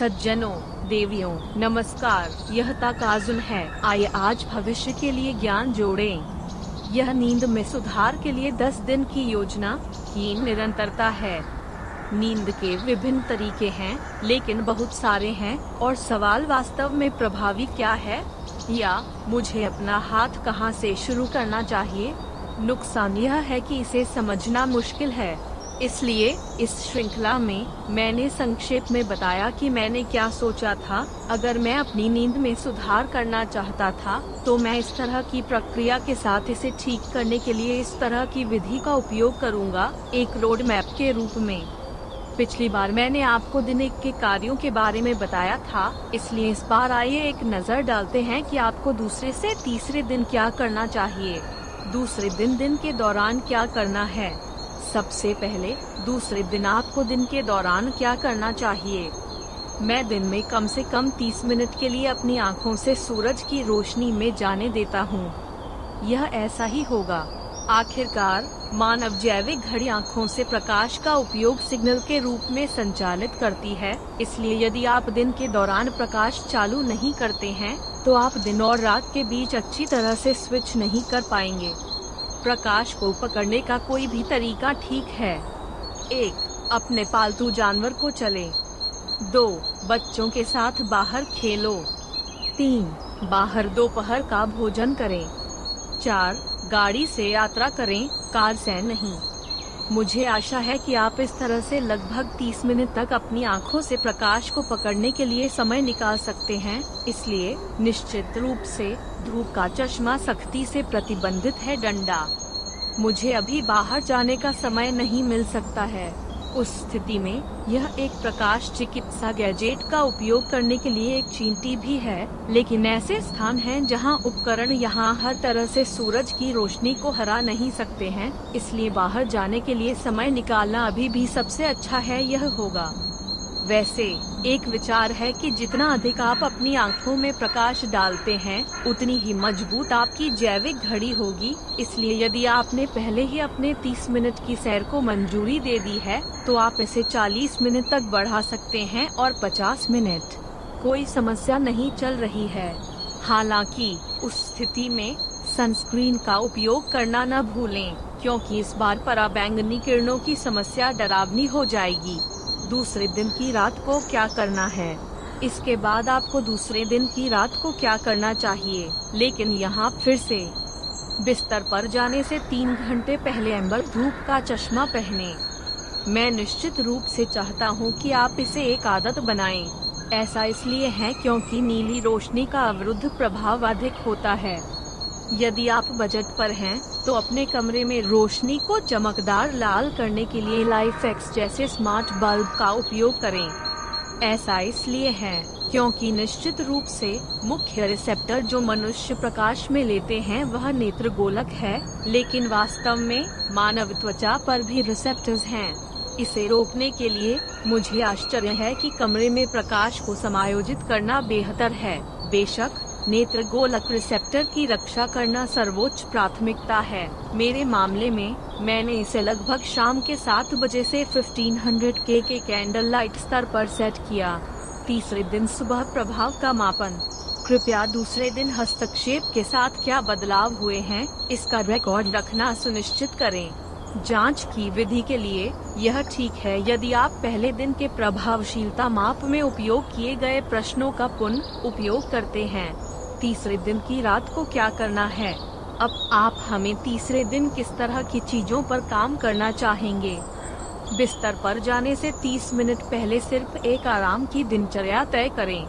सज्जनों, देवियों, नमस्कार, यह ताकाजुल है। आइए आज भविष्य के लिए ज्ञान जोड़ें। यह नींद में सुधार के लिए 10 दिन की योजना की निरंतरता है। नींद के विभिन्न तरीके हैं, लेकिन बहुत सारे हैं, और सवाल वास्तव में प्रभावी क्या है? या मुझे अपना हाथ कहाँ से शुरू करना चाहिए? नुकसान यह है कि इसे समझना मुश्किल है। इसलिए इस श्रृंखला में मैंने संक्षेप में बताया कि मैंने क्या सोचा था। अगर मैं अपनी नींद में सुधार करना चाहता था तो मैं इस तरह की प्रक्रिया के साथ इसे ठीक करने के लिए इस तरह की विधि का उपयोग करूँगा, एक रोड मैप के रूप में। पिछली बार मैंने आपको दिन एक के कार्यों के बारे में बताया था, इसलिए इस बार आइए एक नज़र डालते हैं कि आपको दूसरे से तीसरे दिन क्या करना चाहिए। दूसरे दिन दिन के दौरान क्या करना है। सबसे पहले दूसरे दिन आपको दिन के दौरान क्या करना चाहिए? मैं दिन में कम से कम 30 मिनट के लिए अपनी आँखों से सूरज की रोशनी में जाने देता हूँ। यह ऐसा ही होगा। आखिरकार, मानव जैविक घड़ी आँखों से प्रकाश का उपयोग सिग्नल के रूप में संचालित करती है। इसलिए यदि आप दिन के दौरान प्रकाश चालू नहीं करते हैं तो आप दिन और रात के बीच अच्छी तरह से स्विच नहीं कर पाएँगे। प्रकाश को पकड़ने का कोई भी तरीका ठीक है। एक, अपने पालतू जानवर को चले। दो, बच्चों के साथ बाहर खेलो। तीन, बाहर दोपहर का भोजन करें। चार, गाड़ी से यात्रा करें, कार से नहीं। मुझे आशा है कि आप इस तरह से लगभग 30 मिनट तक अपनी आँखों से प्रकाश को पकड़ने के लिए समय निकाल सकते हैं, इसलिए निश्चित रूप से धूप का चश्मा सख्ती से प्रतिबंधित है डंडा। मुझे अभी बाहर जाने का समय नहीं मिल सकता है। उस स्थिति में यह एक प्रकाश चिकित्सा गैजेट का उपयोग करने के लिए एक चींटी भी है, लेकिन ऐसे स्थान हैं जहाँ उपकरण यहाँ हर तरह से सूरज की रोशनी को हरा नहीं सकते हैं, इसलिए बाहर जाने के लिए समय निकालना अभी भी सबसे अच्छा है यह होगा। वैसे, एक विचार है कि जितना अधिक आप अपनी आँखों में प्रकाश डालते हैं, उतनी ही मज़बूत आपकी जैविक घड़ी होगी। इसलिए यदि आपने पहले ही अपने 30 मिनट की सैर को मंजूरी दे दी है तो आप इसे 40 मिनट तक बढ़ा सकते हैं और 50 मिनट। कोई समस्या नहीं चल रही है। हालाँकि, उस स्थिति में सनस्क्रीन का उपयोग करना न भूलें, क्योंकि इस बार पराबैंगनी किरणों की समस्या डरावनी हो जाएगी। दूसरे दिन की रात को क्या करना है? इसके बाद आपको दूसरे दिन की रात को क्या करना चाहिए? लेकिन यहाँ फिर से, बिस्तर पर जाने से तीन घंटे पहले एम्बर धूप का चश्मा पहने। मैं निश्चित रूप से चाहता हूँ कि आप इसे एक आदत बनाएँ। ऐसा इसलिए है क्योंकि नीली रोशनी का अवरुद्ध प्रभाव अधिक होता है। यदि आप बजट पर हैं, तो अपने कमरे में रोशनी को चमकदार लाल करने के लिए लाइफ एक्स जैसे स्मार्ट बल्ब का उपयोग करें। ऐसा इसलिए है क्योंकि निश्चित रूप से मुख्य रिसेप्टर जो मनुष्य प्रकाश में लेते हैं वह नेत्र गोलक है लेकिन वास्तव में मानव त्वचा पर भी रिसेप्टर्स हैं। इसे रोकने के लिए मुझे आश्चर्य है कि कमरे में प्रकाश को समायोजित करना बेहतर है। बेशक नेत्र गोलक रिसेप्टर की रक्षा करना सर्वोच्च प्राथमिकता है। मेरे मामले में, मैंने इसे लगभग शाम के सात बजे से 1500 के के कैंडल लाइट स्तर पर सेट किया। तीसरे दिन सुबह प्रभाव का मापन। कृपया दूसरे दिन हस्तक्षेप के साथ क्या बदलाव हुए हैं, इसका रिकॉर्ड रखना सुनिश्चित करें। जाँच की विधि के लिए, यह ठीक है यदि आप पहले दिन के प्रभावशीलता माप में उपयोग किए गए प्रश्नों का पुनः उपयोग करते हैं। तीसरे दिन की रात को क्या करना है? अब आप हमें तीसरे दिन किस तरह की चीज़ों पर काम करना चाहेंगे? बिस्तर पर जाने से 30 मिनट पहले सिर्फ़ एक आराम की दिनचर्या तय करें।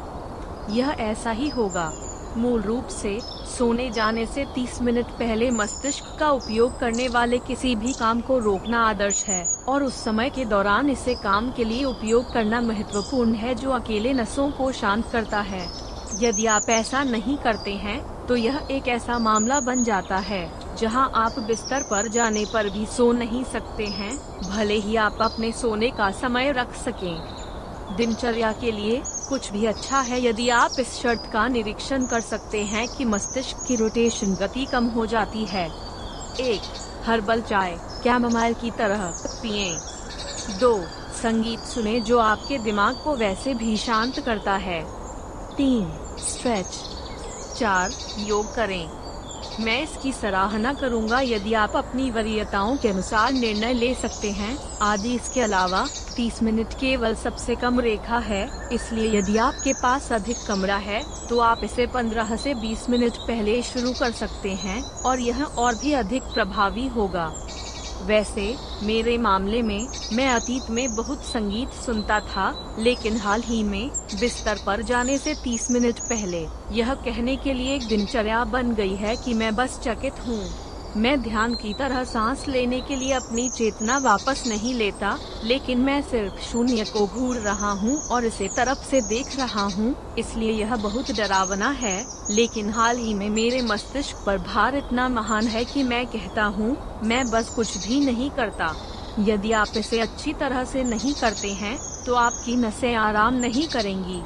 यह ऐसा ही होगा। मूल रूप से, सोने जाने से 30 मिनट पहले मस्तिष्क का उपयोग करने वाले किसी भी काम को रोकना आदर्श है, और उस समय के दौरान इसे काम के लिए उपयोग करना महत्वपूर्ण है जो अकेले नसों को शांत करता है। यदि आप ऐसा नहीं करते हैं तो यह एक ऐसा मामला बन जाता है, जहाँ आप बिस्तर पर जाने पर भी सो नहीं सकते हैं, भले ही आप अपने सोने का समय रख सकें। दिनचर्या के लिए कुछ भी अच्छा है यदि आप इस शर्त का निरीक्षण कर सकते हैं कि मस्तिष्क की रोटेशन गति कम हो जाती है। एक, हर्बल चाय, कैमोमाइल की तरह पिए। दो, संगीत सुने जो आपके दिमाग को वैसे भी शांत करता है। तीन स्ट्रेच चार, योग करें। मैं इसकी सराहना करूँगा यदि आप अपनी वरीयताओं के अनुसार निर्णय ले सकते हैं। आदि, इसके अलावा 30 मिनट केवल सबसे कम रेखा है, इसलिए यदि आपके पास अधिक कमरा है तो आप इसे 15 से 20 मिनट पहले शुरू कर सकते हैं, और यह और भी अधिक प्रभावी होगा। वैसे, मेरे मामले में, मैं अतीत में बहुत संगीत सुनता था, लेकिन हाल ही में, बिस्तर पर जाने से 30 मिनट पहले, यह कहने के लिए एक दिनचर्या बन गई है कि मैं बस चकित हूँ। मैं ध्यान की तरह सांस लेने के लिए अपनी चेतना वापस नहीं लेता, लेकिन मैं सिर्फ़ शून्य को घूर रहा हूँ और इसे तरफ़ से देख रहा हूँ, इसलिए यह बहुत डरावना है, लेकिन हाल ही में मेरे मस्तिष्क पर भार इतना महान है कि मैं कहता हूँ, मैं बस कुछ भी नहीं करता। यदि आप इसे अच्छी तरह से नहीं करते हैं तो आपकी नसें आराम नहीं करेंगी।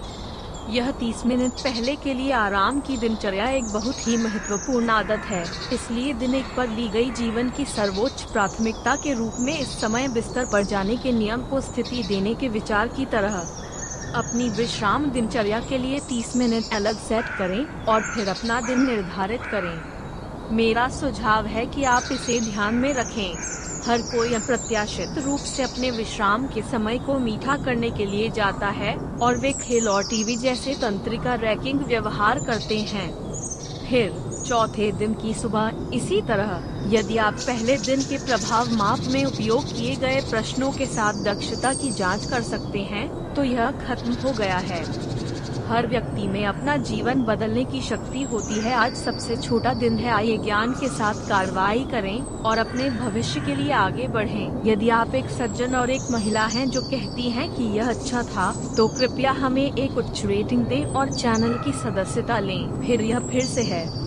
यह 30 मिनट पहले के लिए आराम की दिनचर्या एक बहुत ही महत्वपूर्ण आदत है। इसलिए दिन एक पर ली गई जीवन की सर्वोच्च प्राथमिकता के रूप में इस समय बिस्तर पर जाने के नियम को स्थिति देने के विचार की तरह। अपनी विश्राम दिनचर्या के लिए 30 मिनट अलग सेट करें और फिर अपना दिन निर्धारित करें। मेरा सुझाव है कि आप इसे ध्यान में रखें। हर कोई अप्रत्याशित रूप से अपने विश्राम के समय को मीठा करने के लिए जाता है और वे खेल और टीवी जैसे तंत्रिका रैकिंग व्यवहार करते हैं। फिर, चौथे दिन की सुबह, इसी तरह, यदि आप पहले दिन के प्रभाव माप में उपयोग किए गए प्रश्नों के साथ दक्षता की जाँच कर सकते हैं तो यह खत्म हो गया है। हर व्यक्ति में अपना जीवन बदलने की शक्ति होती है। आज सबसे छोटा दिन है। आइए ज्ञान के साथ कार्रवाई करें और अपने भविष्य के लिए आगे बढ़ें। यदि आप एक सज्जन और एक महिला हैं जो कहती हैं कि यह अच्छा था तो कृपया हमें एक उच्च रेटिंग दें और चैनल की सदस्यता लें। फिर यह फिर से है।